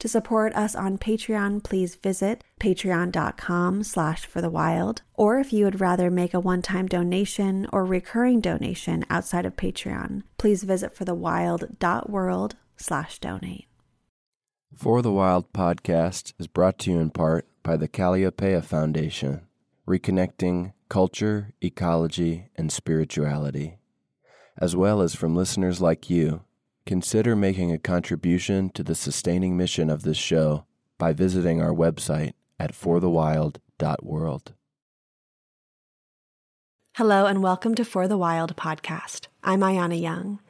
To support us on Patreon, please visit patreon.com slash for the wild. Or if you would rather make a one-time donation or recurring donation outside of Patreon, please visit forthewild.world slash donate. For the Wild podcast is brought to you in part by the Kalliopeia Foundation, reconnecting culture, ecology, and spirituality, as well as from listeners like you Consider making a contribution to the sustaining mission of this show by visiting our website at forthewild.world. Hello, and welcome to For the Wild podcast. I'm Ayana Young.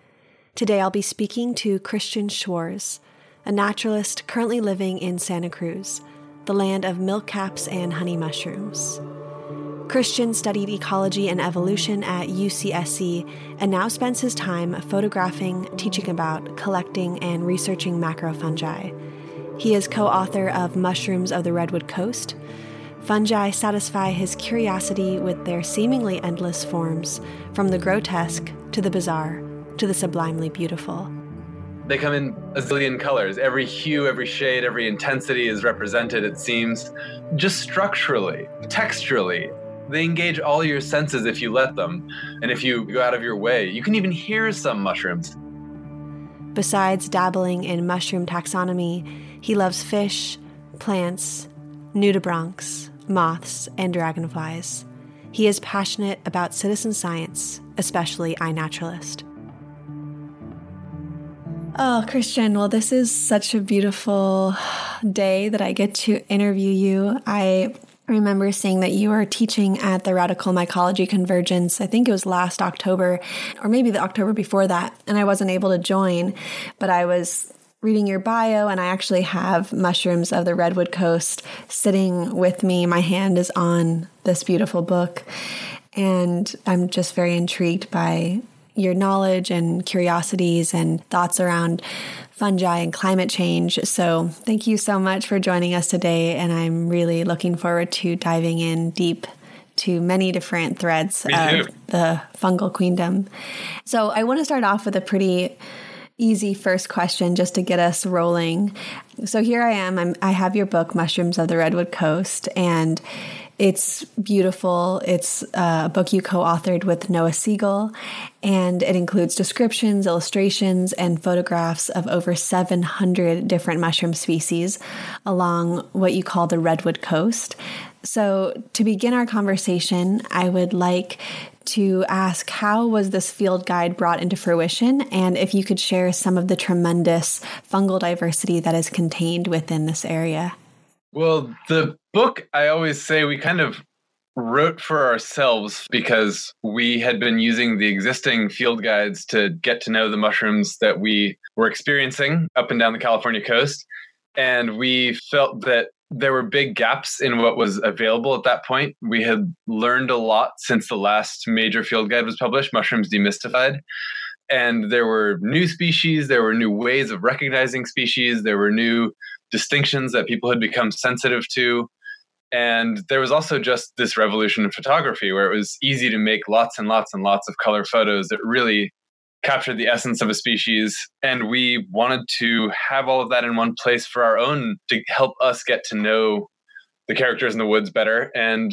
Today I'll be speaking to Christian Schwarz, a naturalist currently living in Santa Cruz, the land of milk caps and honey mushrooms. Christian studied ecology and evolution at UCSC and now spends his time photographing, teaching about, collecting, and researching macrofungi. He is co author of Mushrooms of the Redwood Coast. Fungi satisfy his curiosity with their seemingly endless forms, from the grotesque to the bizarre to the sublimely beautiful. They come in a zillion colors. Every hue, every shade, every intensity is represented, it seems, just structurally, texturally, they engage all your senses if you let them. And if you go out of your way, you can even hear some mushrooms. Besides dabbling in mushroom taxonomy, he loves fish, plants, nudibranchs, moths, and dragonflies. He is passionate about citizen science, especially iNaturalist. Oh, Christian, well, this is such a beautiful day that I get to interview you. I remember seeing that you were teaching at the Radical Mycology Convergence. I think it was last October, or maybe the October before that, and I wasn't able to join, but I was reading your bio, and I actually have mushrooms of the Redwood Coast sitting with me. My hand is on this beautiful book, and I'm just very intrigued by your knowledge and curiosities and thoughts around fungi and climate change. So, thank you so much for joining us today. And I'm really looking forward to diving in deep to many different threads of the fungal queendom. So, I want to start off with a pretty easy first question just to get us rolling. So, here I am. I'm, I have your book, Mushrooms of the Redwood Coast. And it's beautiful. It's uh, a book you co authored with Noah Siegel, and it includes descriptions, illustrations, and photographs of over 700 different mushroom species along what you call the Redwood Coast. So, to begin our conversation, I would like to ask how was this field guide brought into fruition and if you could share some of the tremendous fungal diversity that is contained within this area. Well, the book, I always say we kind of wrote for ourselves because we had been using the existing field guides to get to know the mushrooms that we were experiencing up and down the California coast. And we felt that there were big gaps in what was available at that point. We had learned a lot since the last major field guide was published, Mushrooms Demystified. And there were new species, there were new ways of recognizing species, there were new distinctions that people had become sensitive to. And there was also just this revolution in photography where it was easy to make lots and lots and lots of color photos that really captured the essence of a species. And we wanted to have all of that in one place for our own to help us get to know the characters in the woods better. And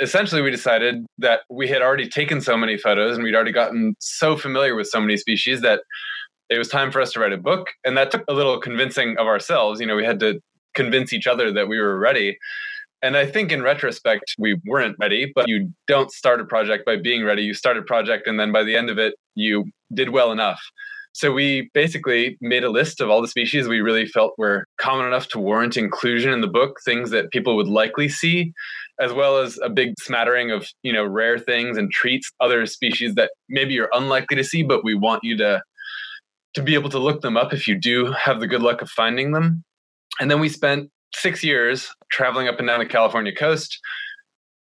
essentially, we decided that we had already taken so many photos and we'd already gotten so familiar with so many species that it was time for us to write a book. And that took a little convincing of ourselves. You know, we had to convince each other that we were ready. And I think in retrospect, we weren't ready, but you don't start a project by being ready. You start a project, and then by the end of it, you did well enough. So we basically made a list of all the species we really felt were common enough to warrant inclusion in the book, things that people would likely see, as well as a big smattering of, you know, rare things and treats, other species that maybe you're unlikely to see, but we want you to to be able to look them up if you do have the good luck of finding them. And then we spent six years traveling up and down the California coast,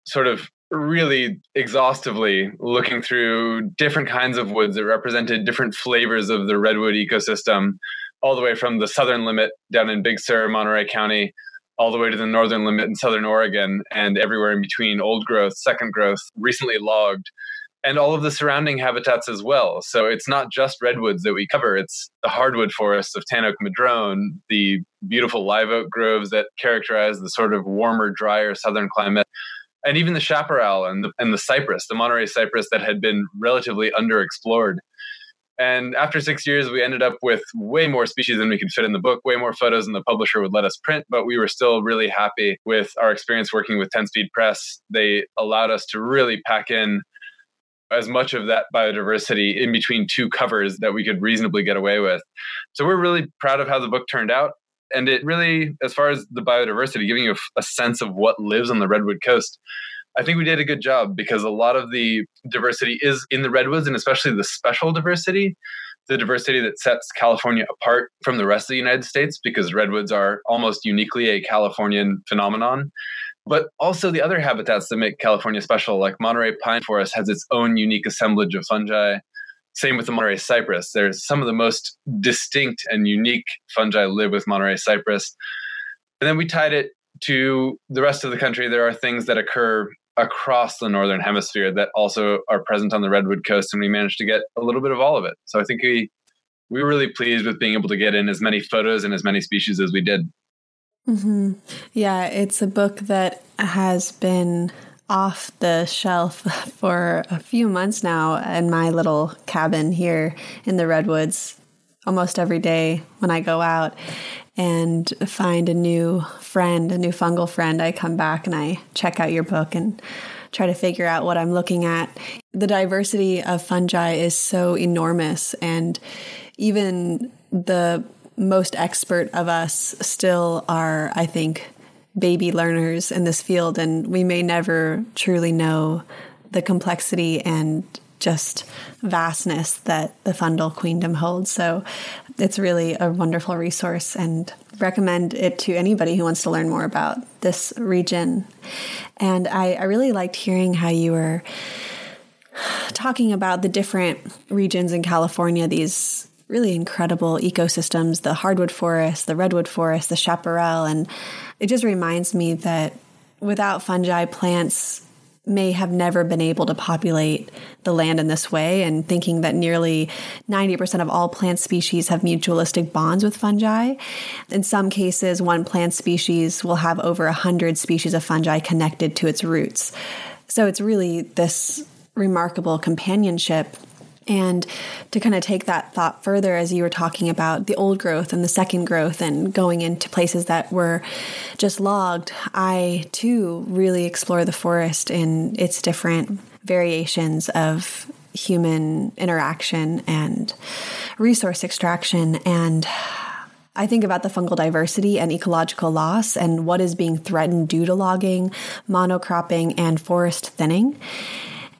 sort of really exhaustively looking through different kinds of woods that represented different flavors of the redwood ecosystem, all the way from the southern limit down in Big Sur, Monterey County, all the way to the northern limit in southern Oregon, and everywhere in between old growth, second growth, recently logged and all of the surrounding habitats as well. So it's not just redwoods that we cover, it's the hardwood forests of tan oak madrone, the beautiful live oak groves that characterize the sort of warmer, drier southern climate, and even the chaparral and the, and the cypress, the Monterey cypress that had been relatively underexplored. And after six years, we ended up with way more species than we could fit in the book, way more photos than the publisher would let us print. But we were still really happy with our experience working with 10 Speed Press. They allowed us to really pack in as much of that biodiversity in between two covers that we could reasonably get away with. So we're really proud of how the book turned out. And it really, as far as the biodiversity, giving you a, sense of what lives on the Redwood Coast, I think we did a good job because a lot of the diversity is in the redwoods and especially the special diversity, the diversity that sets California apart from the rest of the United States because redwoods are almost uniquely a Californian phenomenon but also the other habitats that make California special, like Monterey pine forest has its own unique assemblage of fungi. Same with the Monterey cypress. There's some of the most distinct and unique fungi live with Monterey cypress. And then we tied it to the rest of the country. There are things that occur across the northern hemisphere that also are present on the redwood coast, and we managed to get a little bit of all of it. So I think we we were really pleased with being able to get in as many photos and as many species as we did. Mm-hmm. Yeah, it's a book that has been off the shelf for a few months now in my little cabin here in the Redwoods almost every day when I go out and find a new friend, a new fungal friend. I come back and I check out your book and try to figure out what I'm looking at. The diversity of fungi is so enormous, and even the most expert of us still are, I think, baby learners in this field, and we may never truly know the complexity and just vastness that the fungal queendom holds. So it's really a wonderful resource and recommend it to anybody who wants to learn more about this region. And I, I really liked hearing how you were talking about the different regions in California, these really incredible ecosystems the hardwood forest, the redwood forest, the chaparral. And it just reminds me that without fungi, plants may have never been able to populate the land in this way and thinking that nearly 90% of all plant species have mutualistic bonds with fungi. In some cases, one plant species will have over 100 species of fungi connected to its roots. So it's really this remarkable companionship and to kind of take that thought further, as you were talking about the old growth and the second growth and going into places that were just logged, I too really explore the forest in its different variations of human interaction and resource extraction. And I think about the fungal diversity and ecological loss and what is being threatened due to logging, monocropping, and forest thinning.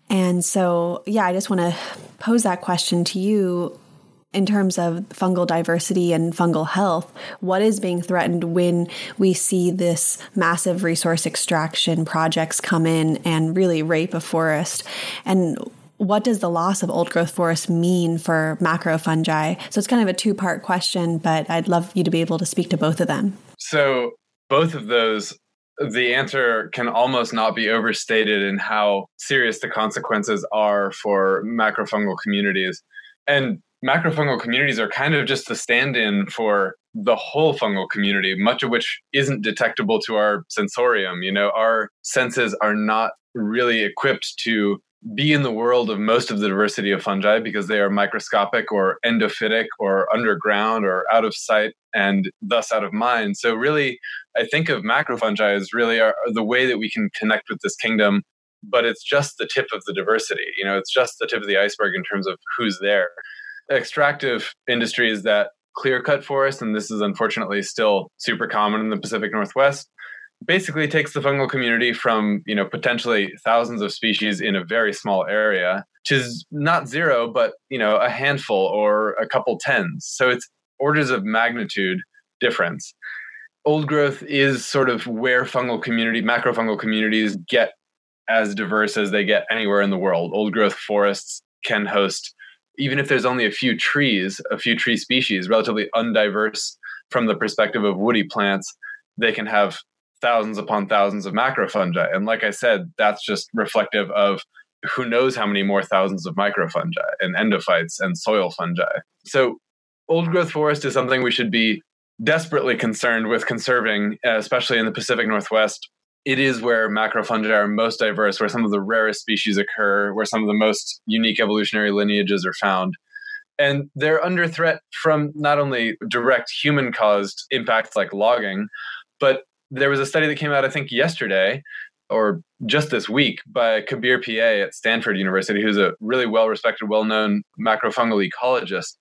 And so, yeah, I just want to pose that question to you in terms of fungal diversity and fungal health. What is being threatened when we see this massive resource extraction projects come in and really rape a forest? And what does the loss of old growth forest mean for macrofungi? So it's kind of a two part question, but I'd love you to be able to speak to both of them. So, both of those the answer can almost not be overstated in how serious the consequences are for macrofungal communities. And macrofungal communities are kind of just the stand in for the whole fungal community, much of which isn't detectable to our sensorium. You know, our senses are not really equipped to be in the world of most of the diversity of fungi because they are microscopic or endophytic or underground or out of sight and thus out of mind. So, really, I think of macrofungi as really the way that we can connect with this kingdom, but it's just the tip of the diversity. You know, it's just the tip of the iceberg in terms of who's there. Extractive industries that clear cut forests, and this is unfortunately still super common in the Pacific Northwest, basically takes the fungal community from you know potentially thousands of species in a very small area to not zero, but you know, a handful or a couple tens. So it's orders of magnitude difference. Old growth is sort of where fungal community, macrofungal communities get as diverse as they get anywhere in the world. Old growth forests can host, even if there's only a few trees, a few tree species, relatively undiverse from the perspective of woody plants, they can have thousands upon thousands of macrofungi. And like I said, that's just reflective of who knows how many more thousands of microfungi and endophytes and soil fungi. So, old growth forest is something we should be desperately concerned with conserving, uh, especially in the Pacific Northwest. It is where macrofungi are most diverse, where some of the rarest species occur, where some of the most unique evolutionary lineages are found. And they're under threat from not only direct human caused impacts like logging, but there was a study that came out, I think, yesterday or just this week by Kabir Peay at Stanford University, who's a really well respected, well known macrofungal ecologist,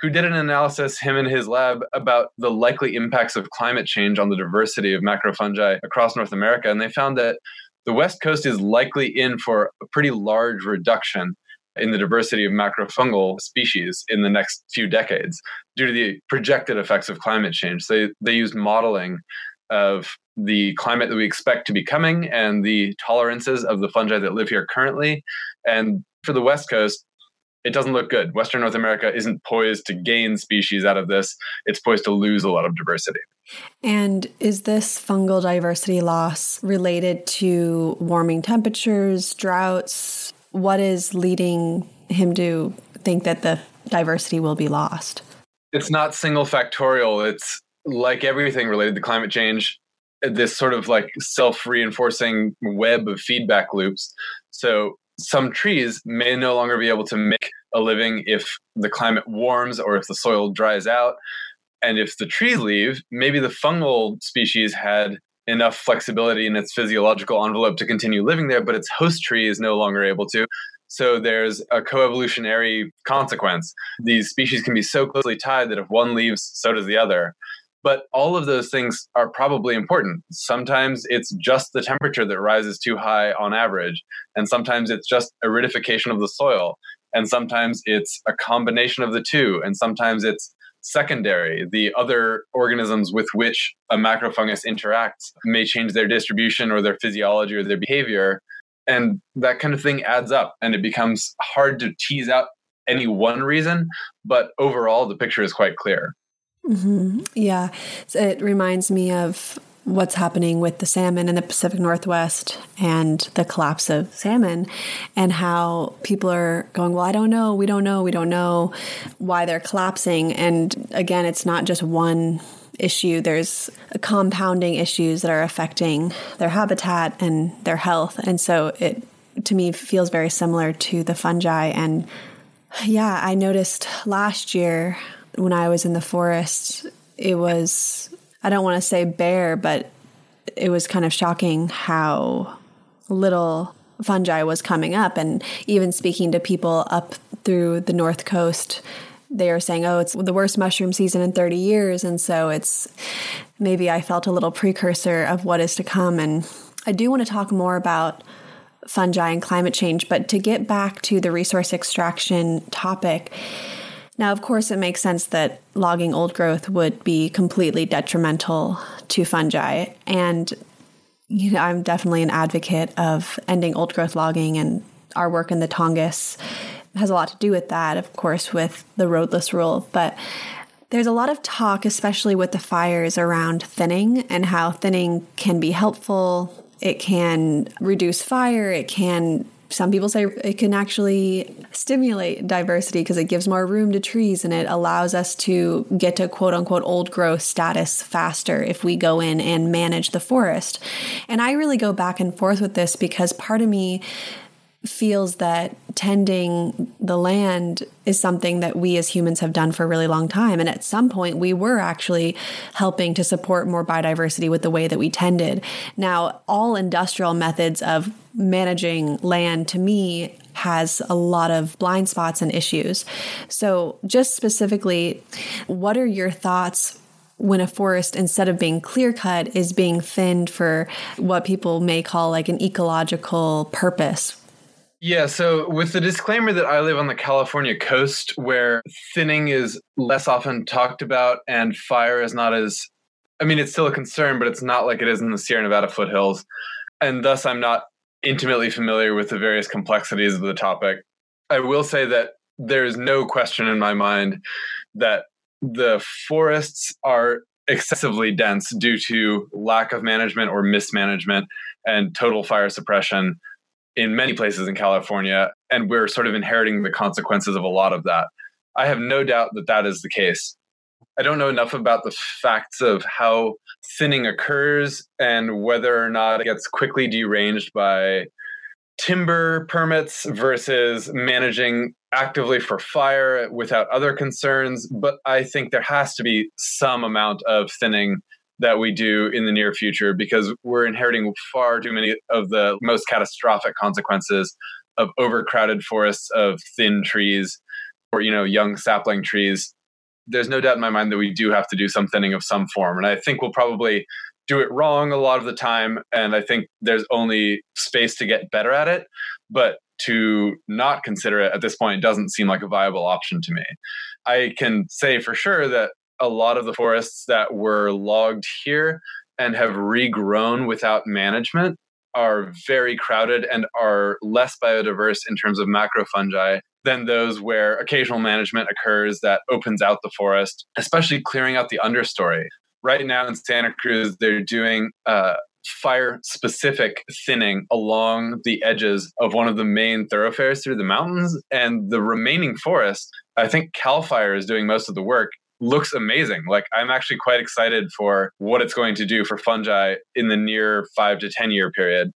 who did an analysis, him and his lab, about the likely impacts of climate change on the diversity of macrofungi across North America. And they found that the West Coast is likely in for a pretty large reduction in the diversity of macrofungal species in the next few decades due to the projected effects of climate change. They, they used modeling of the climate that we expect to be coming and the tolerances of the fungi that live here currently. And for the West Coast, it doesn't look good. Western North America isn't poised to gain species out of this, it's poised to lose a lot of diversity. And is this fungal diversity loss related to warming temperatures, droughts? What is leading him to think that the diversity will be lost? It's not single factorial. It's like everything related to climate change, this sort of like self reinforcing web of feedback loops. So some trees may no longer be able to make a living if the climate warms or if the soil dries out. And if the trees leave, maybe the fungal species had enough flexibility in its physiological envelope to continue living there, but its host tree is no longer able to. So there's a coevolutionary consequence. These species can be so closely tied that if one leaves, so does the other. But all of those things are probably important. Sometimes it's just the temperature that rises too high on average, and sometimes it's just aridification of the soil, and sometimes it's a combination of the two, and sometimes it's secondary. The other organisms with which a macrofungus interacts may change their distribution or their physiology or their behavior. And that kind of thing adds up, and it becomes hard to tease out any one reason, but overall, the picture is quite clear. Mm-hmm. Yeah. It reminds me of what's happening with the salmon in the Pacific Northwest and the collapse of salmon, and how people are going, Well, I don't know, we don't know, we don't know why they're collapsing. And again, it's not just one issue, there's compounding issues that are affecting their habitat and their health. And so it, to me, feels very similar to the fungi. And yeah, I noticed last year when I was in the forest, it was, I don't want to say bare, but it was kind of shocking how little fungi was coming up. And even speaking to people up through the North Coast, they are saying, oh, it's the worst mushroom season in 30 years. And so it's maybe I felt a little precursor of what is to come. And I do want to talk more about fungi and climate change, but to get back to the resource extraction topic, now, of course, it makes sense that logging old growth would be completely detrimental to fungi. And you know, I'm definitely an advocate of ending old growth logging, and our work in the Tongass has a lot to do with that, of course, with the roadless rule. But there's a lot of talk, especially with the fires, around thinning and how thinning can be helpful. It can reduce fire, it can some people say it can actually stimulate diversity because it gives more room to trees and it allows us to get to quote unquote old growth status faster if we go in and manage the forest. And I really go back and forth with this because part of me feels that tending the land is something that we as humans have done for a really long time. And at some point, we were actually helping to support more biodiversity with the way that we tended. Now, all industrial methods of managing land to me has a lot of blind spots and issues. So, just specifically, what are your thoughts when a forest, instead of being clear cut, is being thinned for what people may call like an ecological purpose? Yeah, so with the disclaimer that I live on the California coast where thinning is less often talked about and fire is not as I mean it's still a concern but it's not like it is in the Sierra Nevada foothills and thus I'm not intimately familiar with the various complexities of the topic. I will say that there's no question in my mind that the forests are excessively dense due to lack of management or mismanagement and total fire suppression in many places in California. And we're sort of inheriting the consequences of a lot of that. I have no doubt that that is the case. I don't know enough about the facts of how thinning occurs and whether or not it gets quickly deranged by timber permits versus managing actively for fire without other concerns. But I think there has to be some amount of thinning that we do in the near future because we're inheriting far too many of the most catastrophic consequences of overcrowded forests of thin trees or you know young sapling trees. There's no doubt in my mind that we do have to do some thinning of some form and i think we'll probably do it wrong a lot of the time and i think there's only space to get better at it but to not consider it at this point doesn't seem like a viable option to me. I can say for sure that a lot of the forests that were logged here and have regrown without management are very crowded and are less biodiverse in terms of macrofungi than those where occasional management occurs that opens out the forest, especially clearing out the understory. Right now in Santa Cruz, they're doing uh, fire specific thinning along the edges of one of the main thoroughfares through the mountains. And the remaining forest, I think Cal Fire is doing most of the work, looks amazing. Like I'm actually quite excited for what it's going to do for fungi in the near five to 10 year period.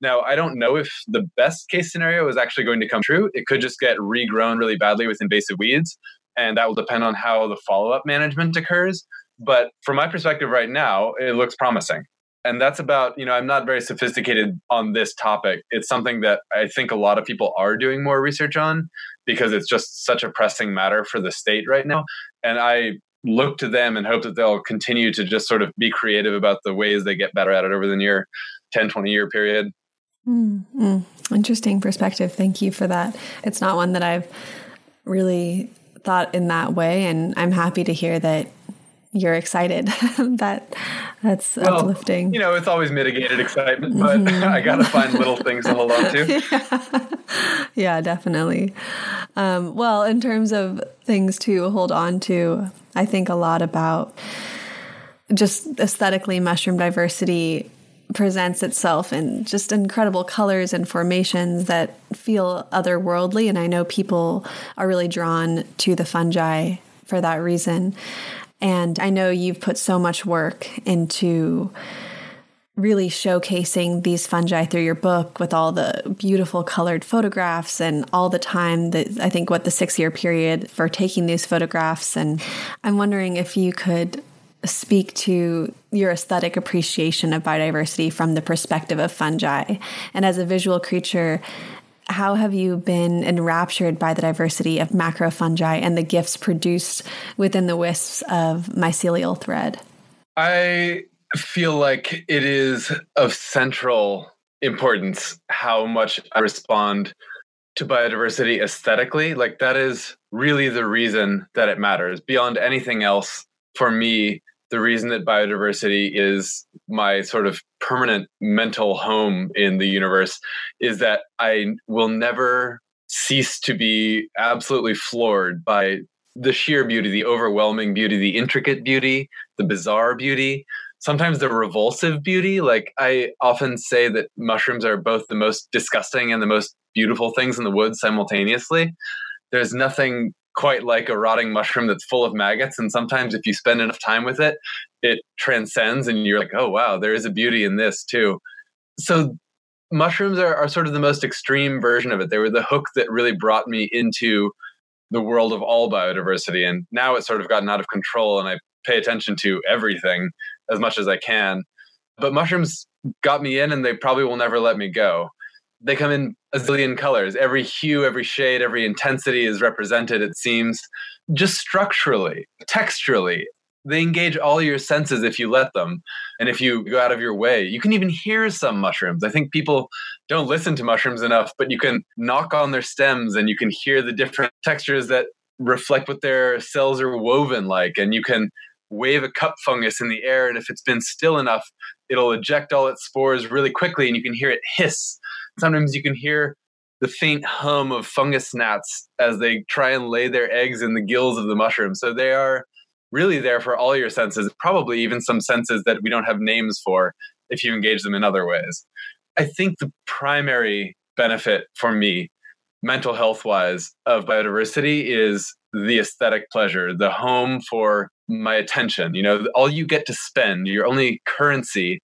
Now, I don't know if the best case scenario is actually going to come true. It could just get regrown really badly with invasive weeds, and that will depend on how the follow up management occurs. But from my perspective right now, it looks promising. And that's about, you know, I'm not very sophisticated on this topic. It's something that I think a lot of people are doing more research on because it's just such a pressing matter for the state right now. And I look to them and hope that they'll continue to just sort of be creative about the ways they get better at it over the near 10, 20 year period. Mm-hmm. Interesting perspective. Thank you for that. It's not one that I've really thought in that way. And I'm happy to hear that you're excited. that that's well, uplifting. You know, it's always mitigated excitement, but mm-hmm. I got to find little things to hold on to. yeah, yeah definitely. Um, well, in terms of things to hold on to, I think a lot about just aesthetically mushroom diversity presents itself in just incredible colors and formations that feel otherworldly. And I know people are really drawn to the fungi for that reason. And I know you've put so much work into really showcasing these fungi through your book with all the beautiful colored photographs and all the time that I think what the six year period for taking these photographs. And I'm wondering if you could speak to your aesthetic appreciation of biodiversity from the perspective of fungi. And as a visual creature, how have you been enraptured by the diversity of macrofungi and the gifts produced within the wisps of mycelial thread? I feel like it is of central importance how much I respond to biodiversity aesthetically. Like, that is really the reason that it matters. Beyond anything else, for me, the reason that biodiversity is my sort of permanent mental home in the universe is that I will never cease to be absolutely floored by the sheer beauty, the overwhelming beauty, the intricate beauty, the bizarre beauty, sometimes the revulsive beauty. Like I often say that mushrooms are both the most disgusting and the most beautiful things in the woods simultaneously. There's nothing quite like a rotting mushroom that's full of maggots. And sometimes if you spend enough time with it, it transcends and you're like, oh, wow, there is a beauty in this too. So mushrooms are, are sort of the most extreme version of it. They were the hook that really brought me into the world of all biodiversity. And now it's sort of gotten out of control and I pay attention to everything as much as I can. But mushrooms got me in and they probably will never let me go they come in a zillion colors. Every hue, every shade, every intensity is represented, it seems, just structurally, texturally. they engage all your senses if you let them and if you go out of your way you can even hear some mushrooms i think people don't listen to mushrooms enough but you can knock on their stems and you can hear the different textures that reflect what their cells are woven like and you can wave a cup fungus in the air and if it's been still enough it'll eject all its spores really quickly and you can hear it hiss sometimes you can hear the faint hum of fungus gnats as they try and lay their eggs in the gills of the mushroom. So they are really there for all your senses, probably even some senses that we don't have names for if you engage them in other ways. I think the primary benefit for me, mental health wise, of biodiversity is the aesthetic pleasure, the home for my attention. You know, all you get to spend, your only currency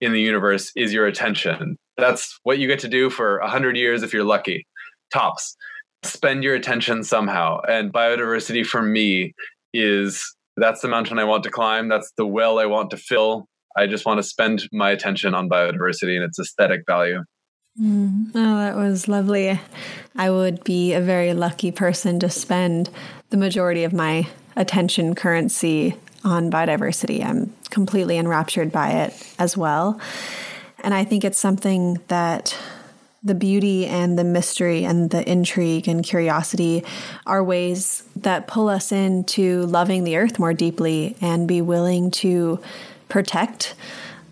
in the universe is your attention. That's what you get to do for 100 years if you're lucky. Tops. Spend your attention somehow. And biodiversity for me is that's the mountain I want to climb. That's the well I want to fill. I just want to spend my attention on biodiversity and its aesthetic value. Mm. Oh, that was lovely. I would be a very lucky person to spend the majority of my attention currency on biodiversity. I'm completely enraptured by it as well. And I think it's something that the beauty and the mystery and the intrigue and curiosity are ways that pull us into loving the earth more deeply and be willing to protect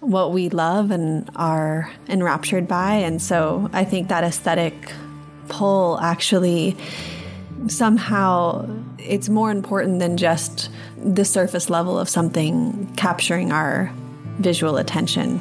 what we love and are enraptured by. And so I think that aesthetic pull actually somehow it's more important than just the surface level of something capturing our visual attention.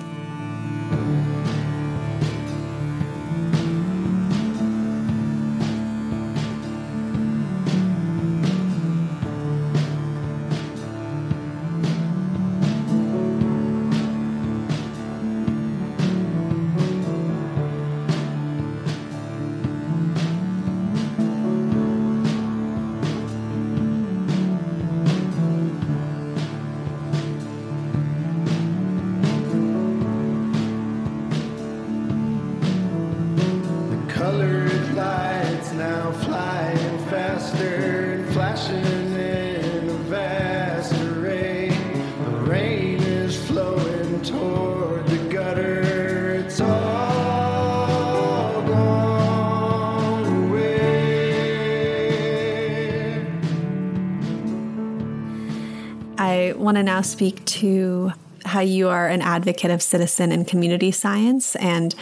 Now speak to how you are an advocate of citizen and community science and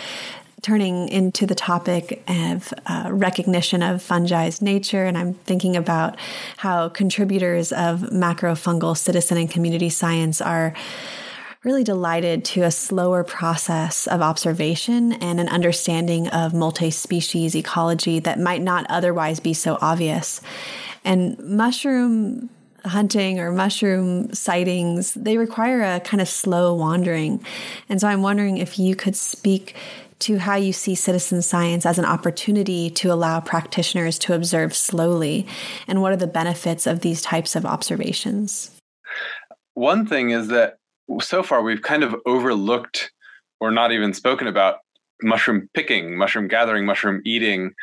turning into the topic of uh, recognition of fungi's nature. And I'm thinking about how contributors of macrofungal citizen and community science are really delighted to a slower process of observation and an understanding of multi species ecology that might not otherwise be so obvious. And mushroom hunting or mushroom sightings, they require a kind of slow wandering. And so I'm wondering if you could speak to how you see citizen science as an opportunity to allow practitioners to observe slowly, and what are the benefits of these types of observations? One thing is that so far we've kind of overlooked or not even spoken about mushroom picking, mushroom gathering, mushroom eating,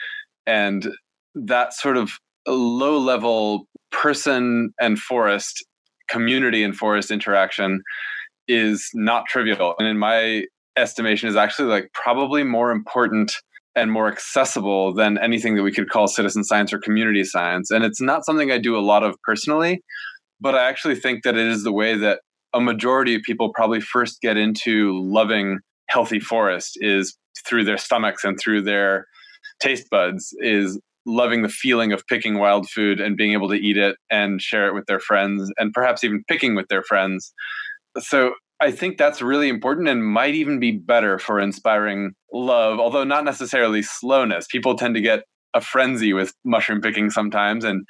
and that sort of low level person and forest, community and forest interaction is not trivial. And in my estimation, is actually like probably more important and more accessible than anything that we could call citizen science or community science. And it's not something I do a lot of personally, but I actually think that it is the way that a majority of people probably first get into loving healthy forest is through their stomachs and through their taste buds is loving the feeling of picking wild food and being able to eat it and share it with their friends and perhaps even picking with their friends. So I think that's really important and might even be better for inspiring love, although not necessarily slowness. People tend to get a frenzy with mushroom picking sometimes. And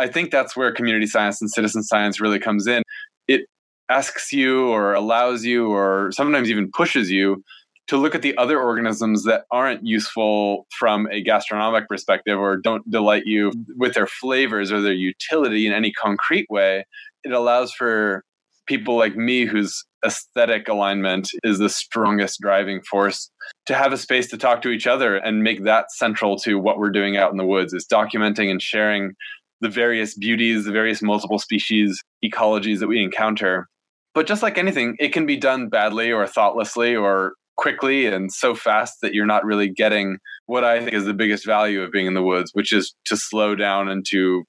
I think that's where community science and citizen science really comes in. It asks you or allows you or sometimes even pushes you to look at the other organisms that aren't useful from a gastronomic perspective or don't delight you with their flavors or their utility in any concrete way, it allows for people like me whose aesthetic alignment is the strongest driving force to have a space to talk to each other and make that central to what we're doing out in the woods is documenting and sharing the various beauties, the various multiple species ecologies that we encounter. But just like anything, it can be done badly or thoughtlessly or quickly and so fast that you're not really getting what I think is the biggest value of being in the woods, which is to slow down and to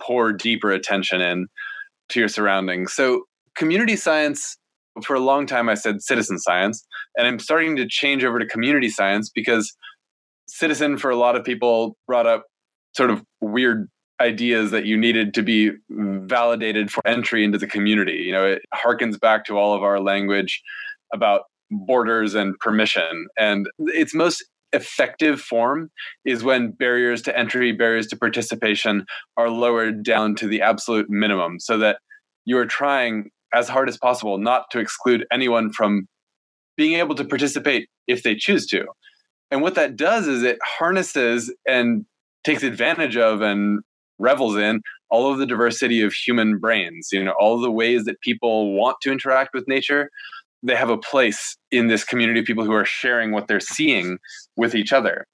pour deeper attention in to your surroundings. So, community science, for a long time, I said citizen science, and I'm starting to change over to community science because citizen, for a lot of people, brought up sort of weird ideas that you needed to be validated for entry into the community. You know, it harkens back to all of our language about borders and permission. And its most effective form is when barriers to entry, barriers to participation are lowered down to the absolute minimum so that you are trying as hard as possible not to exclude anyone from being able to participate if they choose to. And what that does is it harnesses and takes advantage of and revels in all of the diversity of human brains, you know, all the ways that people want to interact with nature. They have a place in this community of people who are sharing what they're seeing with each other.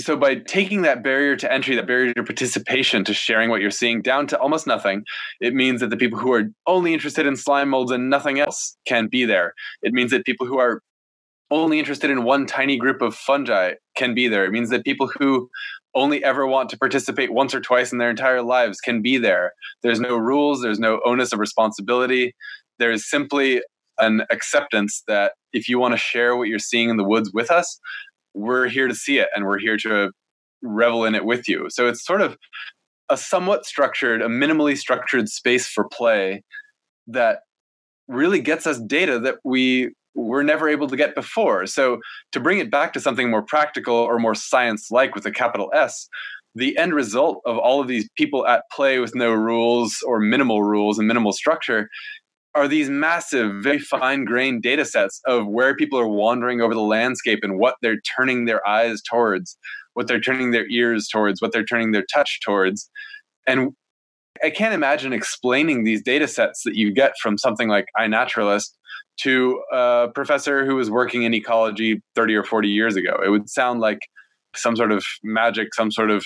So, by taking that barrier to entry, that barrier to participation, to sharing what you're seeing down to almost nothing, it means that the people who are only interested in slime molds and nothing else can be there. It means that people who are only interested in one tiny group of fungi can be there. It means that people who only ever want to participate once or twice in their entire lives can be there. There's no rules, there's no onus of responsibility. There's simply an acceptance that if you want to share what you're seeing in the woods with us, we're here to see it and we're here to revel in it with you. So it's sort of a somewhat structured, a minimally structured space for play that really gets us data that we were never able to get before. So to bring it back to something more practical or more science like with a capital S, the end result of all of these people at play with no rules or minimal rules and minimal structure are these massive, very fine grained data sets of where people are wandering over the landscape and what they're turning their eyes towards, what they're turning their ears towards, what they're turning their touch towards. And I can't imagine explaining these data sets that you get from something like iNaturalist to a professor who was working in ecology 30 or 40 years ago. It would sound like some sort of magic, some sort of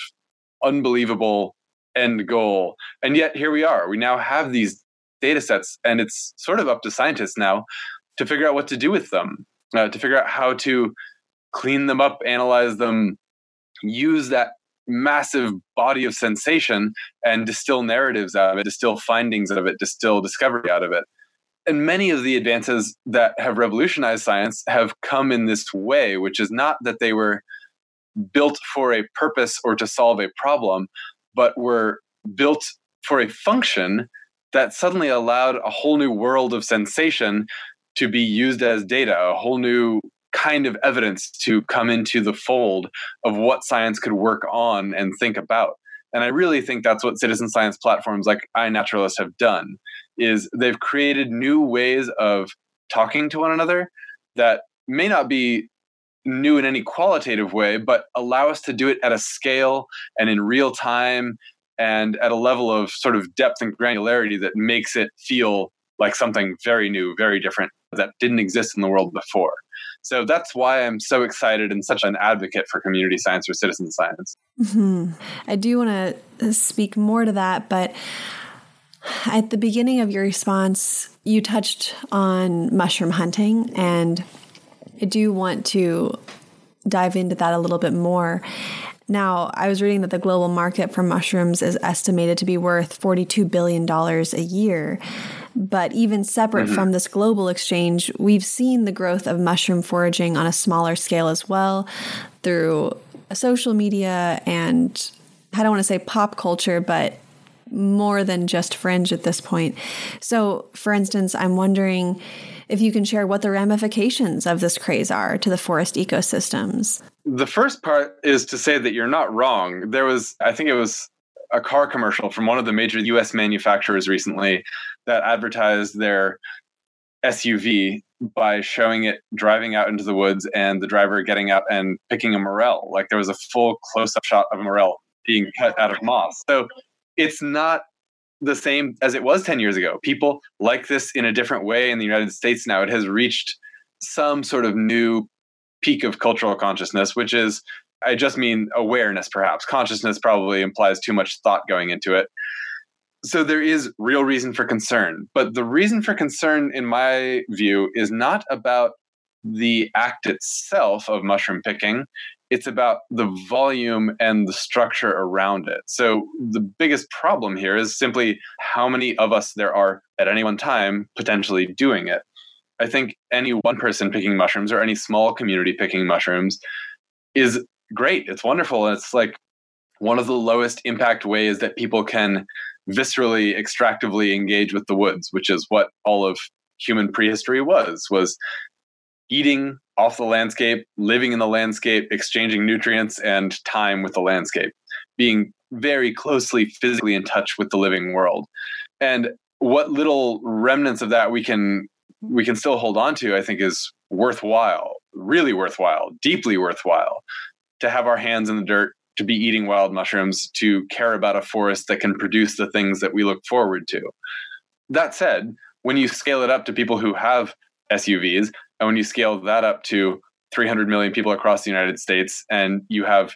unbelievable end goal. And yet here we are. We now have these data sets, and it's sort of up to scientists now to figure out what to do with them, uh, to figure out how to clean them up, analyze them, use that massive body of sensation and distill narratives out of it, distill findings out of it, distill discovery out of it. And many of the advances that have revolutionized science have come in this way, which is not that they were built for a purpose or to solve a problem, but were built for a function that suddenly allowed a whole new world of sensation to be used as data, a whole new kind of evidence to come into the fold of what science could work on and think about. And I really think that's what citizen science platforms like iNaturalist have done is they've created new ways of talking to one another that may not be new in any qualitative way, but allow us to do it at a scale and in real time and at a level of sort of depth and granularity that makes it feel like something very new, very different that didn't exist in the world before. So that's why I'm so excited and such an advocate for community science or citizen science. Mm-hmm. I do want to speak more to that, but at the beginning of your response, you touched on mushroom hunting, and I do want to dive into that a little bit more. Now, I was reading that the global market for mushrooms is estimated to be worth $42 billion a year. But even separate mm-hmm. from this global exchange, we've seen the growth of mushroom foraging on a smaller scale as well through social media and I don't want to say pop culture, but more than just fringe at this point. So, for instance, I'm wondering if you can share what the ramifications of this craze are to the forest ecosystems. The first part is to say that you're not wrong. There was, I think it was a car commercial from one of the major US manufacturers recently that advertised their SUV by showing it driving out into the woods and the driver getting out and picking a morel. Like there was a full close up shot of a morel being cut out of moss. So it's not the same as it was 10 years ago. People like this in a different way in the United States now. It has reached some sort of new peak of cultural consciousness, which is I just mean awareness, perhaps. Consciousness probably implies too much thought going into it. So there is real reason for concern. But the reason for concern, in my view, is not about the act itself of mushroom picking. It's about the volume and the structure around it. So the biggest problem here is simply how many of us there are at any one time potentially doing it. I think any one person picking mushrooms or any small community picking mushrooms is great. It's wonderful. And it's like one of the lowest impact ways that people can viscerally, extractively engage with the woods, which is what all of human prehistory was, was eating off the landscape, living in the landscape, exchanging nutrients and time with the landscape, being very closely physically in touch with the living world. And what little remnants of that we can we can still hold on to, I think is worthwhile, really worthwhile, deeply worthwhile to have our hands in the dirt, to be eating wild mushrooms, to care about a forest that can produce the things that we look forward to. That said, when you scale it up to people who have SUVs, and when you scale that up to 300 million people across the United States, and you have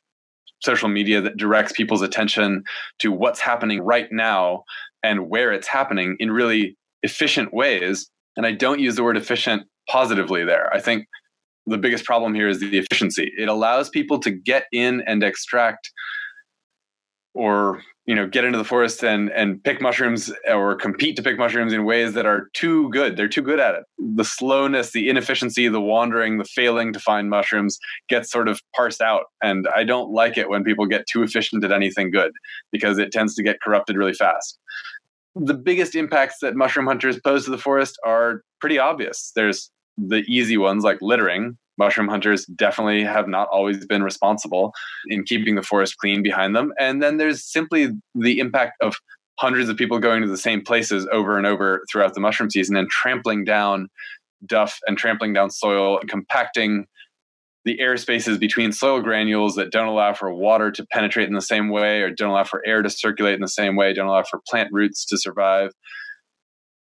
social media that directs people's attention to what's happening right now and where it's happening in really efficient ways. And I don't use the word efficient positively there. I think the biggest problem here is the efficiency. It allows people to get in and extract or you know get into the forest and and pick mushrooms or compete to pick mushrooms in ways that are too good they're too good at it the slowness the inefficiency the wandering the failing to find mushrooms gets sort of parsed out and i don't like it when people get too efficient at anything good because it tends to get corrupted really fast the biggest impacts that mushroom hunters pose to the forest are pretty obvious there's the easy ones like littering mushroom hunters definitely have not always been responsible in keeping the forest clean behind them. And then there's simply the impact of hundreds of people going to the same places over and over throughout the mushroom season and trampling down duff and trampling down soil and compacting the air spaces between soil granules that don't allow for water to penetrate in the same way or don't allow for air to circulate in the same way, don't allow for plant roots to survive.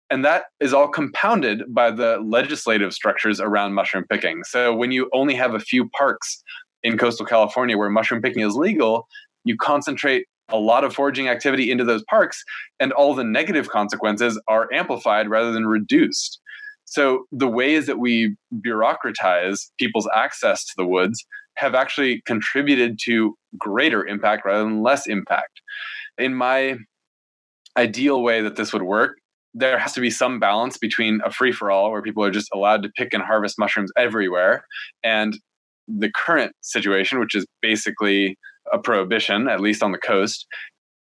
And that is all compounded by the legislative structures around mushroom picking. So when you only have a few parks in coastal California where mushroom picking is legal, you concentrate a lot of foraging activity into those parks, and all the negative consequences are amplified rather than reduced. So the ways that we bureaucratize people's access to the woods have actually contributed to greater impact rather than less impact. In my ideal way that this would work there has to be some balance between a free for all where people are just allowed to pick and harvest mushrooms everywhere and the current situation, which is basically a prohibition, at least on the coast.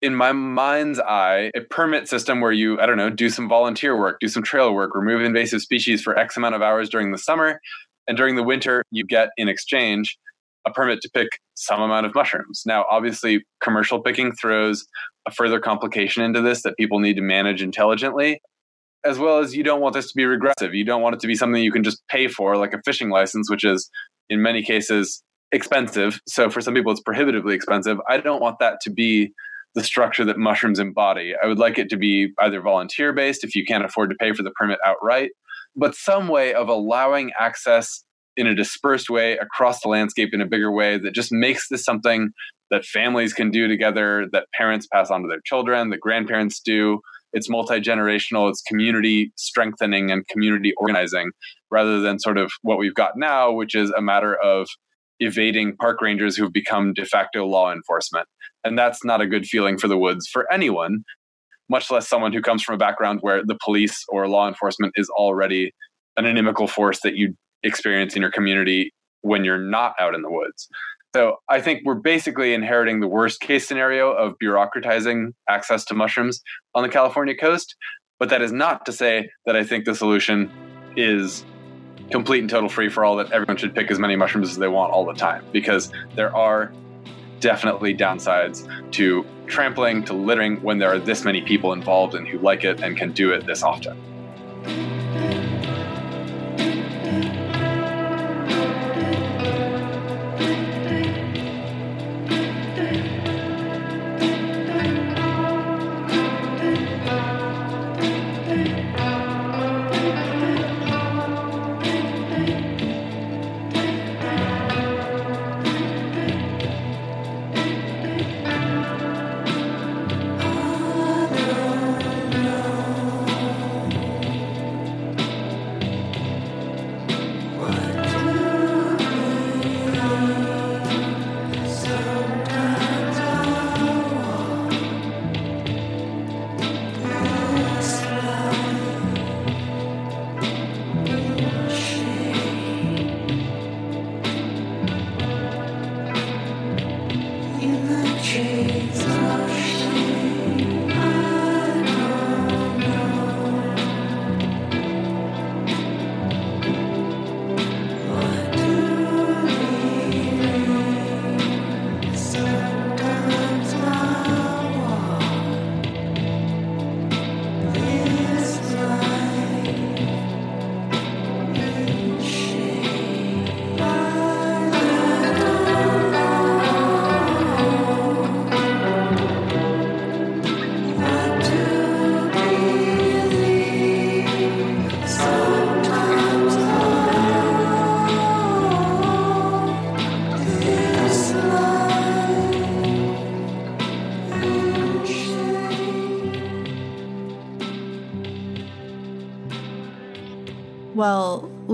In my mind's eye, a permit system where you, I don't know, do some volunteer work, do some trail work, remove invasive species for X amount of hours during the summer. And during the winter, you get in exchange a permit to pick some amount of mushrooms. Now, obviously, commercial picking throws a further complication into this that people need to manage intelligently, as well as you don't want this to be regressive. You don't want it to be something you can just pay for, like a fishing license, which is in many cases expensive. So for some people, it's prohibitively expensive. I don't want that to be the structure that mushrooms embody. I would like it to be either volunteer based if you can't afford to pay for the permit outright, but some way of allowing access in a dispersed way across the landscape in a bigger way that just makes this something that families can do together, that parents pass on to their children, that grandparents do. It's multi generational, it's community strengthening and community organizing rather than sort of what we've got now, which is a matter of evading park rangers who've become de facto law enforcement. And that's not a good feeling for the woods for anyone, much less someone who comes from a background where the police or law enforcement is already an inimical force that you experience in your community when you're not out in the woods. So I think we're basically inheriting the worst case scenario of bureaucratizing access to mushrooms on the California coast. But that is not to say that I think the solution is complete and total free for all that everyone should pick as many mushrooms as they want all the time because there are definitely downsides to trampling to littering when there are this many people involved and who like it and can do it this often.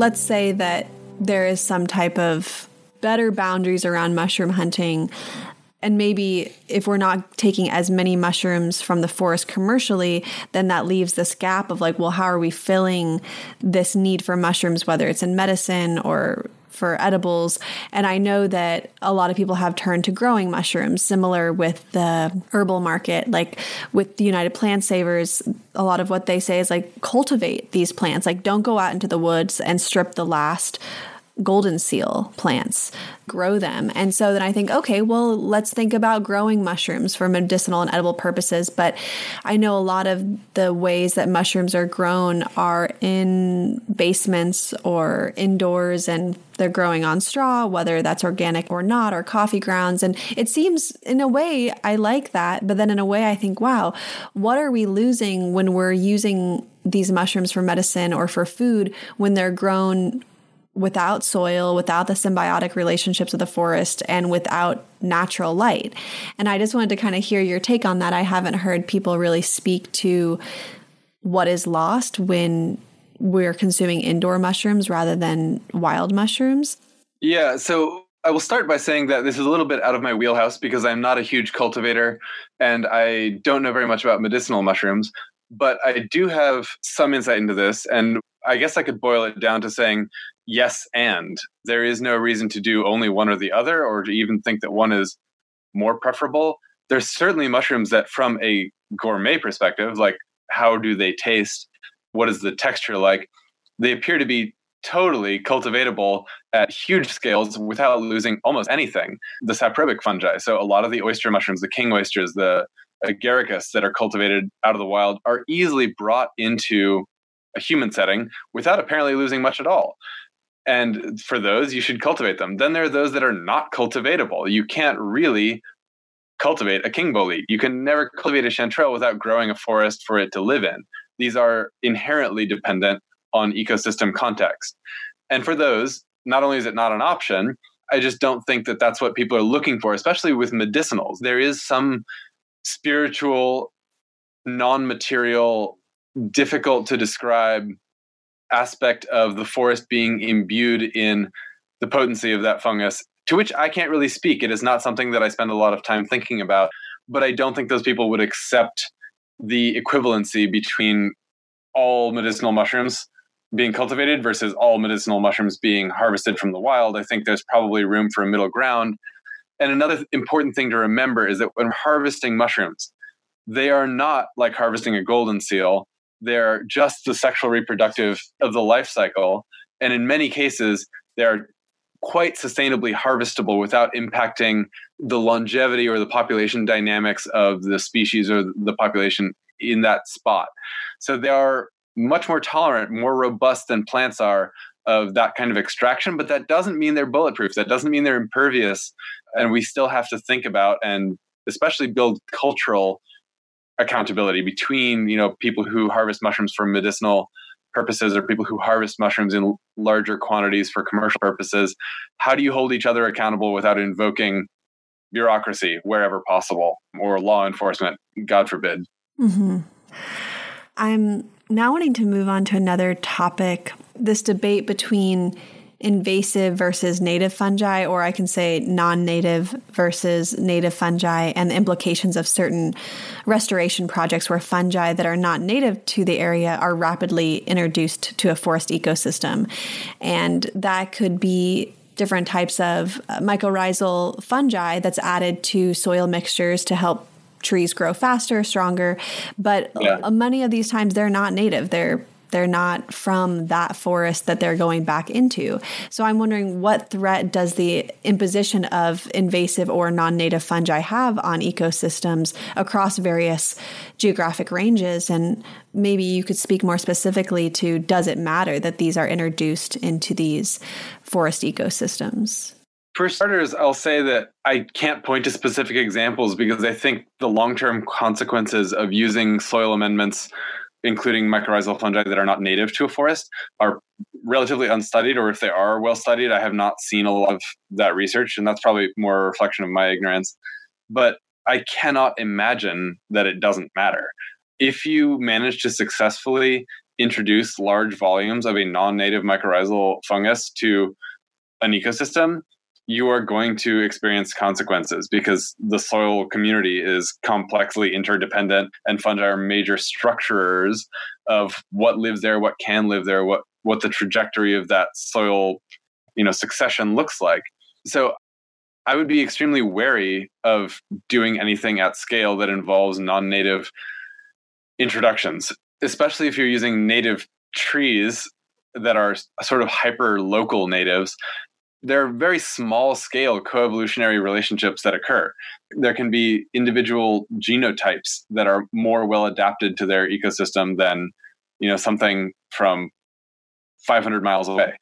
Let's say that there is some type of better boundaries around mushroom hunting. And maybe if we're not taking as many mushrooms from the forest commercially, then that leaves this gap of like, well, how are we filling this need for mushrooms, whether it's in medicine or for edibles. And I know that a lot of people have turned to growing mushrooms, similar with the herbal market. Like with the United Plant Savers, a lot of what they say is like cultivate these plants. Like don't go out into the woods and strip the last golden seal plants, grow them. And so then I think, okay, well, let's think about growing mushrooms for medicinal and edible purposes. But I know a lot of the ways that mushrooms are grown are in basements or indoors and they're growing on straw, whether that's organic or not, or coffee grounds. And it seems, in a way, I like that. But then in a way, I think, wow, what are we losing when we're using these mushrooms for medicine or for food when they're grown without soil, without the symbiotic relationships of the forest, and without natural light. And I just wanted to kind of hear your take on that. I haven't heard people really speak to what is lost when we're consuming indoor mushrooms rather than wild mushrooms. Yeah. So I will start by saying that this is a little bit out of my wheelhouse because I'm not a huge cultivator and I don't know very much about medicinal mushrooms. But I do have some insight into this. And I guess I could boil it down to saying yes and. There is no reason to do only one or the other or to even think that one is more preferable. There's certainly mushrooms that from a gourmet perspective like how do they taste? What is the texture like? They appear to be totally cultivatable at huge scales without losing almost anything. The saprobic fungi so a lot of the oyster mushrooms the king oysters the agaricus that are cultivated out of the wild are easily brought into a human setting without apparently losing much at all and for those, you should cultivate them. Then there are those that are not cultivatable. You can't really cultivate a king bolete. You can never cultivate a chanterelle without growing a forest for it to live in. These are inherently dependent on ecosystem context. And for those, not only is it not an option, I just don't think that that's what people are looking for, especially with medicinals. There is some spiritual, non material, difficult to describe aspect of the forest being imbued in the potency of that fungus, to which I can't really speak. It is not something that I spend a lot of time thinking about, but I don't think those people would accept the equivalency between all medicinal mushrooms being cultivated versus all medicinal mushrooms being harvested from the wild. I think there's probably room for a middle ground. And another important thing to remember is that when harvesting mushrooms, they are not like harvesting a golden seal they're just the sexual reproductive of the life cycle. And in many cases, they're quite sustainably harvestable without impacting the longevity or the population dynamics of the species or the population in that spot. So they are much more tolerant, more robust than plants are of that kind of extraction, but that doesn't mean they're bulletproof. That doesn't mean they're impervious. And we still have to think about and especially build cultural accountability between you know people who harvest mushrooms for medicinal purposes or people who harvest mushrooms in larger quantities for commercial purposes how do you hold each other accountable without invoking bureaucracy wherever possible or law enforcement god forbid mm-hmm. i'm now wanting to move on to another topic this debate between invasive versus native fungi, or I can say non native versus native fungi, and the implications of certain restoration projects where fungi that are not native to the area are rapidly introduced to a forest ecosystem. And that could be different types of uh, mycorrhizal fungi that's added to soil mixtures to help trees grow faster, stronger. But yeah. many of these times they're not native. They're they're not from that forest that they're going back into. So I'm wondering what threat does the imposition of invasive or non native fungi have on ecosystems across various geographic ranges? And maybe you could speak more specifically to does it matter that these are introduced into these forest ecosystems? For starters, I'll say that I can't point to specific examples because I think the long term consequences of using soil amendments including mycorrhizal fungi that are not native to a forest, are relatively unstudied, or if they are well studied, I have not seen a lot of that research, and that's probably more a reflection of my ignorance. But I cannot imagine that it doesn't matter. If you manage to successfully introduce large volumes of a non native mycorrhizal fungus to an ecosystem, you are going to experience consequences because the soil community is complexly interdependent and fungi are major structurers of what lives there, what can live there, what what the trajectory of that soil, you know, succession looks like. So I would be extremely wary of doing anything at scale that involves non-native introductions, especially if you're using native trees that are sort of hyper local natives there are very small scale coevolutionary relationships that occur. There can be individual genotypes that are more well adapted to their ecosystem than, you know, something from 500 miles away.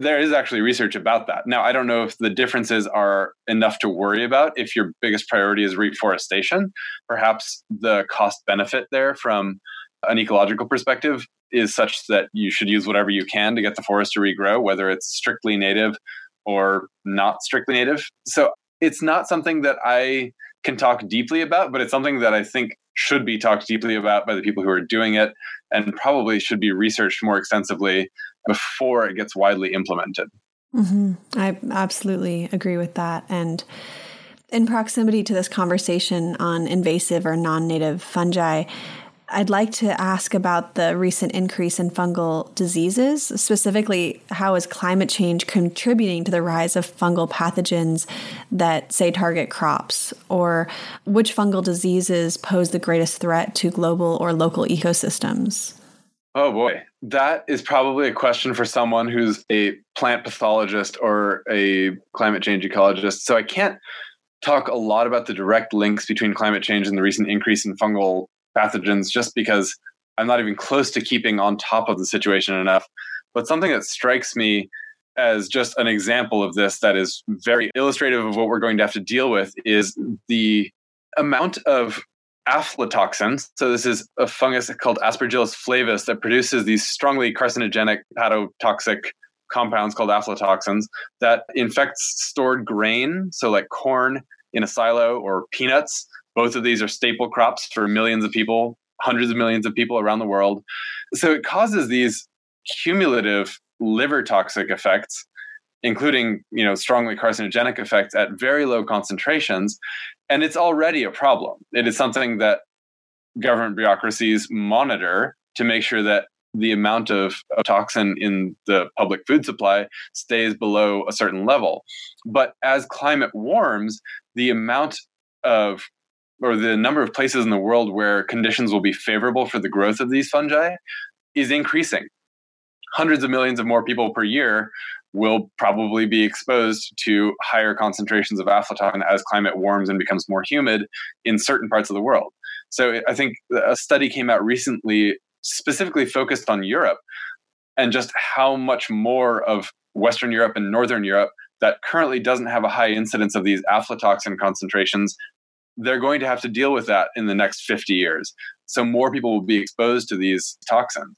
There is actually research about that. Now, I don't know if the differences are enough to worry about if your biggest priority is reforestation. Perhaps the cost benefit there from an ecological perspective is such that you should use whatever you can to get the forest to regrow, whether it's strictly native or not strictly native. So it's not something that I can talk deeply about, but it's something that I think should be talked deeply about by the people who are doing it and probably should be researched more extensively before it gets widely implemented. Mm-hmm. I absolutely agree with that. And in proximity to this conversation on invasive or non native fungi, I'd like to ask about the recent increase in fungal diseases. Specifically, how is climate change contributing to the rise of fungal pathogens that, say, target crops? Or which fungal diseases pose the greatest threat to global or local ecosystems? Oh boy, that is probably a question for someone who's a plant pathologist or a climate change ecologist. So I can't talk a lot about the direct links between climate change and the recent increase in fungal pathogens just because I'm not even close to keeping on top of the situation enough. But something that strikes me as just an example of this that is very illustrative of what we're going to have to deal with is the amount of aflatoxins. So this is a fungus called Aspergillus flavus that produces these strongly carcinogenic hepatotoxic compounds called aflatoxins that infects stored grain, so like corn in a silo or peanuts both of these are staple crops for millions of people, hundreds of millions of people around the world. So it causes these cumulative liver toxic effects including you know strongly carcinogenic effects at very low concentrations and it's already a problem it is something that government bureaucracies monitor to make sure that the amount of, of, toxin in the public food supply stays below a certain level but as climate warms the amount of or the number of places in the world where conditions will be favorable for the growth of these fungi is increasing. Hundreds of millions of more people per year will probably be exposed to higher concentrations of aflatoxin as climate warms and becomes more humid in certain parts of the world. So I think a study came out recently specifically focused on Europe and just how much more of Western Europe and Northern Europe that currently doesn't have a high incidence of these aflatoxin concentrations they're going to have to deal with that in the next 50 years. So more people will be exposed to these toxins.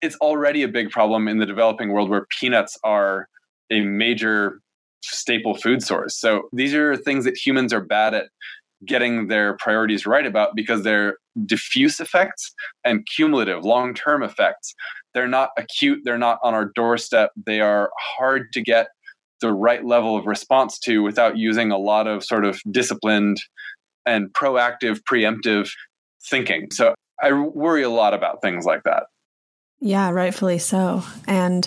It's already a big problem in the developing world where peanuts are a major staple food source. So these are things that humans are bad at getting their priorities right about because they're diffuse effects and cumulative long term effects. They're not acute, they're not on our doorstep, they are hard to get the right level of response to without using a lot of sort of disciplined and proactive, preemptive thinking. So I worry a lot about things like that. Yeah, rightfully so. And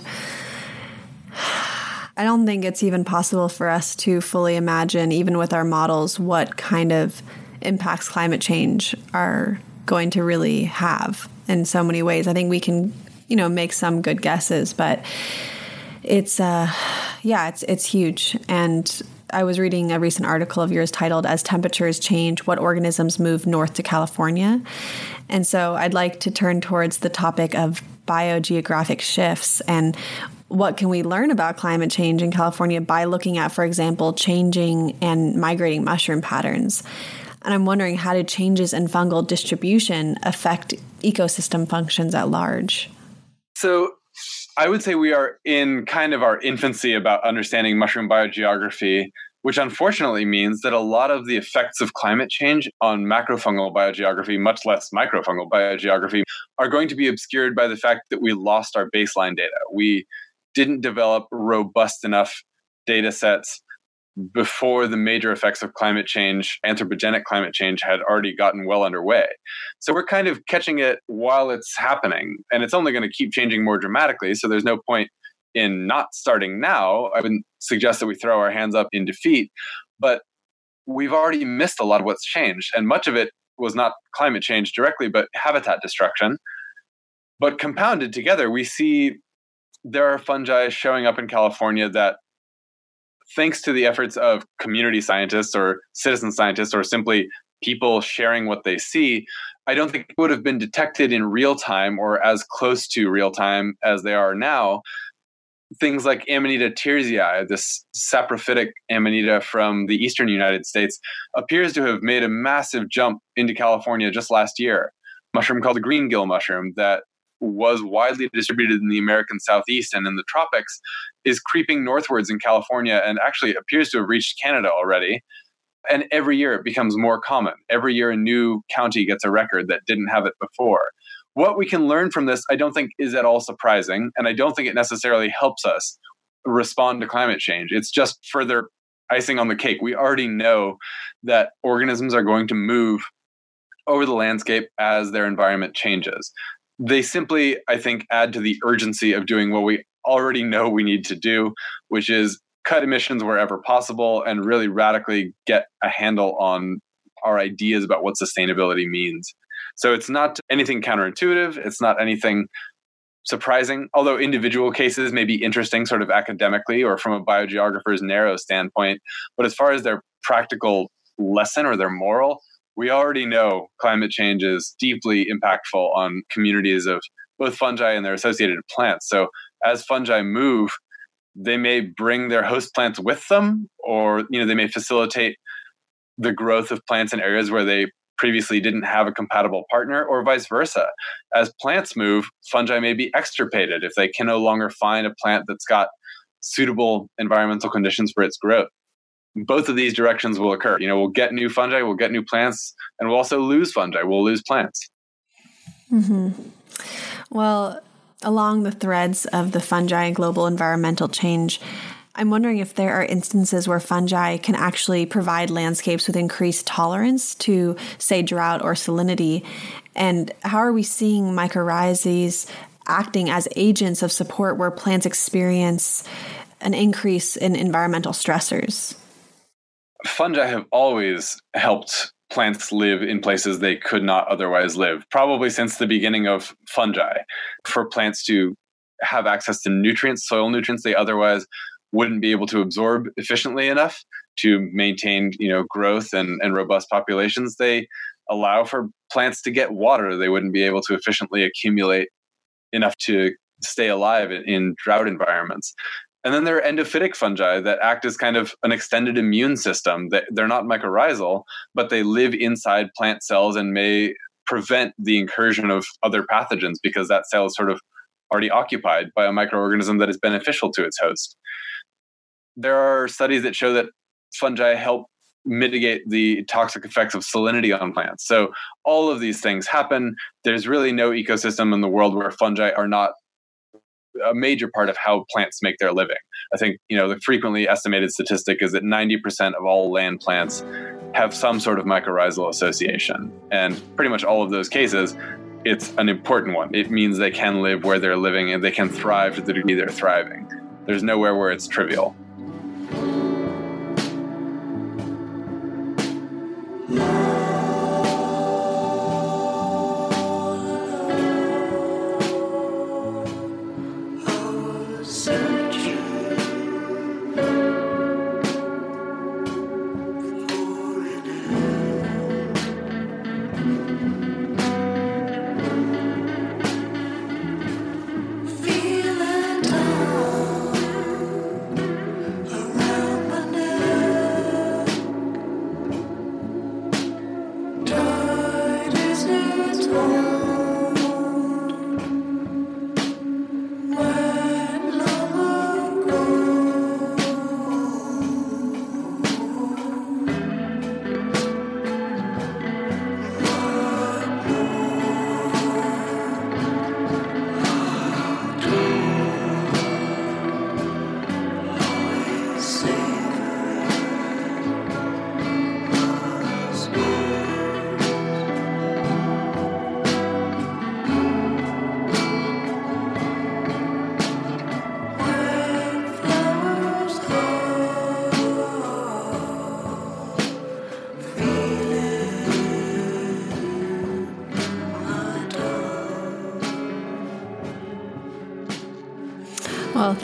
I don't think it's even possible for us to fully imagine, even with our models, what kind of impacts climate change are going to really have in so many ways. I think we can, you know, make some good guesses, but it's uh yeah, it's it's huge. And I was reading a recent article of yours titled As Temperatures Change, What Organisms Move North to California. And so I'd like to turn towards the topic of biogeographic shifts and what can we learn about climate change in California by looking at, for example, changing and migrating mushroom patterns. And I'm wondering how do changes in fungal distribution affect ecosystem functions at large? So, I would say we are in kind of our infancy about understanding mushroom biogeography. Which unfortunately means that a lot of the effects of climate change on macrofungal biogeography, much less microfungal biogeography, are going to be obscured by the fact that we lost our baseline data. We didn't develop robust enough data sets before the major effects of climate change, anthropogenic climate change, had already gotten well underway. So we're kind of catching it while it's happening, and it's only going to keep changing more dramatically. So there's no point in not starting now. I wouldn't suggest that we throw our hands up in defeat, but we've already missed a lot of what's changed, and much of it was not climate change directly, but habitat destruction. But compounded together, we see there are fungi showing up in California that thanks to the efforts of community scientists or citizen scientists or simply people sharing what they see, I don't think would have been detected in real time or as close to real time as they are now. Things like Amanita thiersii, this saprophytic amanita from the eastern United States, appears to have made a massive jump into California just last year. Mushroom called the green gill mushroom that was widely distributed in the American Southeast and in the tropics is creeping northwards in California and actually appears to have reached Canada already. And every year it becomes more common. Every year a new county gets a record that didn't have it before. What we can learn from this, I don't think is at all surprising. And I don't think it necessarily helps us respond to climate change. It's just further icing on the cake. We already know that organisms are going to move over the landscape as their environment changes they simply, I think, add to the urgency of doing what we already know we need to do, which is cut emissions wherever possible and really radically get a handle on our ideas about what sustainability means. So it's not anything counterintuitive, it's not anything surprising, although individual cases may be interesting sort of academically or from a biogeographer's narrow standpoint. But as far as their practical lesson or their moral, we already know climate change is deeply impactful on communities of both fungi and their associated plants. So as fungi move, they may bring their host plants with them, or you know, they may facilitate the growth of plants in areas where they previously didn't have a compatible partner, or vice versa. As plants move, fungi may be extirpated if they can no longer find a plant that's got suitable environmental conditions for its growth both of these directions will occur. You know, we'll get new fungi, we'll get new plants, and we'll also lose fungi. We'll lose plants. Mm-hmm. Well, along the threads of the fungi and global environmental change, I'm wondering if there are instances where fungi can actually provide landscapes with increased tolerance to, say, drought or salinity. And how are we seeing mycorrhizas acting as agents of support where plants experience an increase in environmental stressors? fungi have always helped plants live in places they could not otherwise live, probably since the beginning of fungi. For plants to have access to nutrients, soil nutrients they otherwise wouldn't be able to absorb efficiently enough to maintain, you know, growth and, and robust populations, they allow for plants to get water they wouldn't be able to efficiently accumulate enough to stay alive in, in drought environments. And then there are endophytic fungi that act as kind of an extended immune system. That they're not mycorrhizal, but they live inside plant cells and may prevent the incursion of other pathogens because that cell is sort of already occupied by a microorganism that is beneficial to its host. There are studies that show that fungi help mitigate the toxic effects of salinity on plants. So all of these things happen. There's really no ecosystem in the world where fungi are not a major part of how plants make their living. I think, you know, the frequently estimated statistic is that 90% of all land plants have some sort of mycorrhizal association. And pretty much all of those cases, it's an important one. It means they can live where they're living and they can thrive to the degree they're thriving. There's nowhere where it's trivial.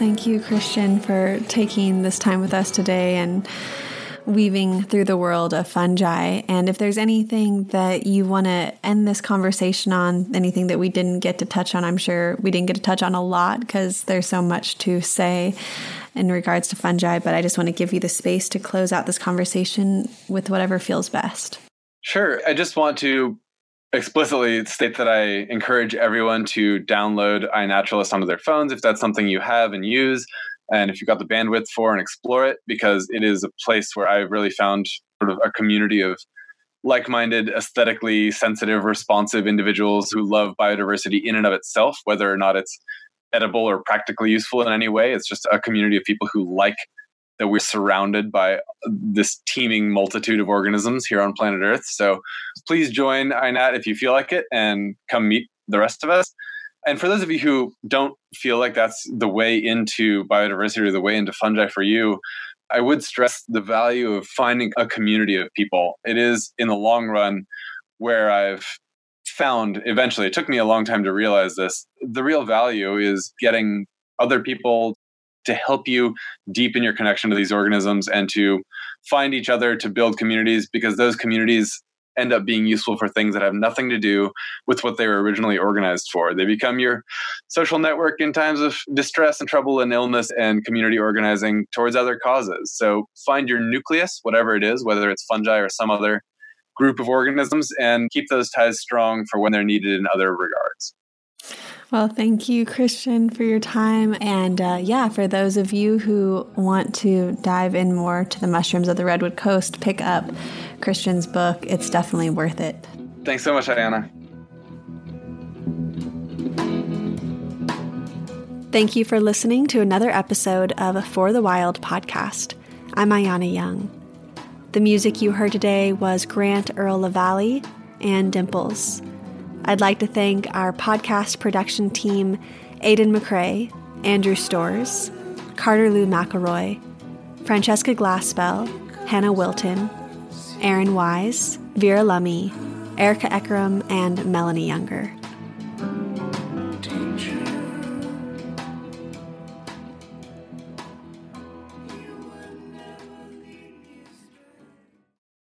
Thank you, Christian, for taking this time with us today and weaving through the world of fungi. And if there's anything that you want to end this conversation on, anything that we didn't get to touch on, I'm sure we didn't get to touch on a lot because there's so much to say in regards to fungi. But I just want to give you the space to close out this conversation with whatever feels best. Sure. I just want to explicitly state that I encourage everyone to download iNaturalist onto their phones if that's something you have and use and if you've got the bandwidth for and explore it because it is a place where i've really found sort of a community of like-minded aesthetically sensitive responsive individuals who love biodiversity in and of itself whether or not it's edible or practically useful in any way. It's just a community of people who like that we're surrounded by this teeming multitude of organisms here on planet earth so please join inat if you feel like it and come meet the rest of us and for those of you who don't feel like that's the way into biodiversity or the way into fungi for you, I would stress the value of finding a community of people. It is in the long run where I've found eventually, it took me a long time to realize this. The real value is getting other people to help you deepen your connection to these organisms and to find each other to build communities because those communities end up being useful for things that have nothing to do with what they were originally organized for. They become your social network in times of distress and trouble and illness and community organizing towards other causes. So find your nucleus, whatever it is, whether it's fungi or some other group of organisms, and keep those ties strong for when they're needed in other regards. Well, thank you, Christian, for your time. And uh, yeah, for those of you who want to dive in more to the mushrooms of the Redwood Coast, pick up Christian's book. It's definitely worth it. Thanks so much, Ayana. Thank you for listening to another episode of For the Wild podcast. I'm Ayana Young. The music you heard today was Grant Earl LaValle and Dimples. I'd like to thank our podcast production team Aidan McCrae, Andrew Stores, Carter Lou McElroy, Francesca Glassbell, Hannah Wilton, Aaron Wise, Vera Lummy, Erica Eckram, and Melanie Younger.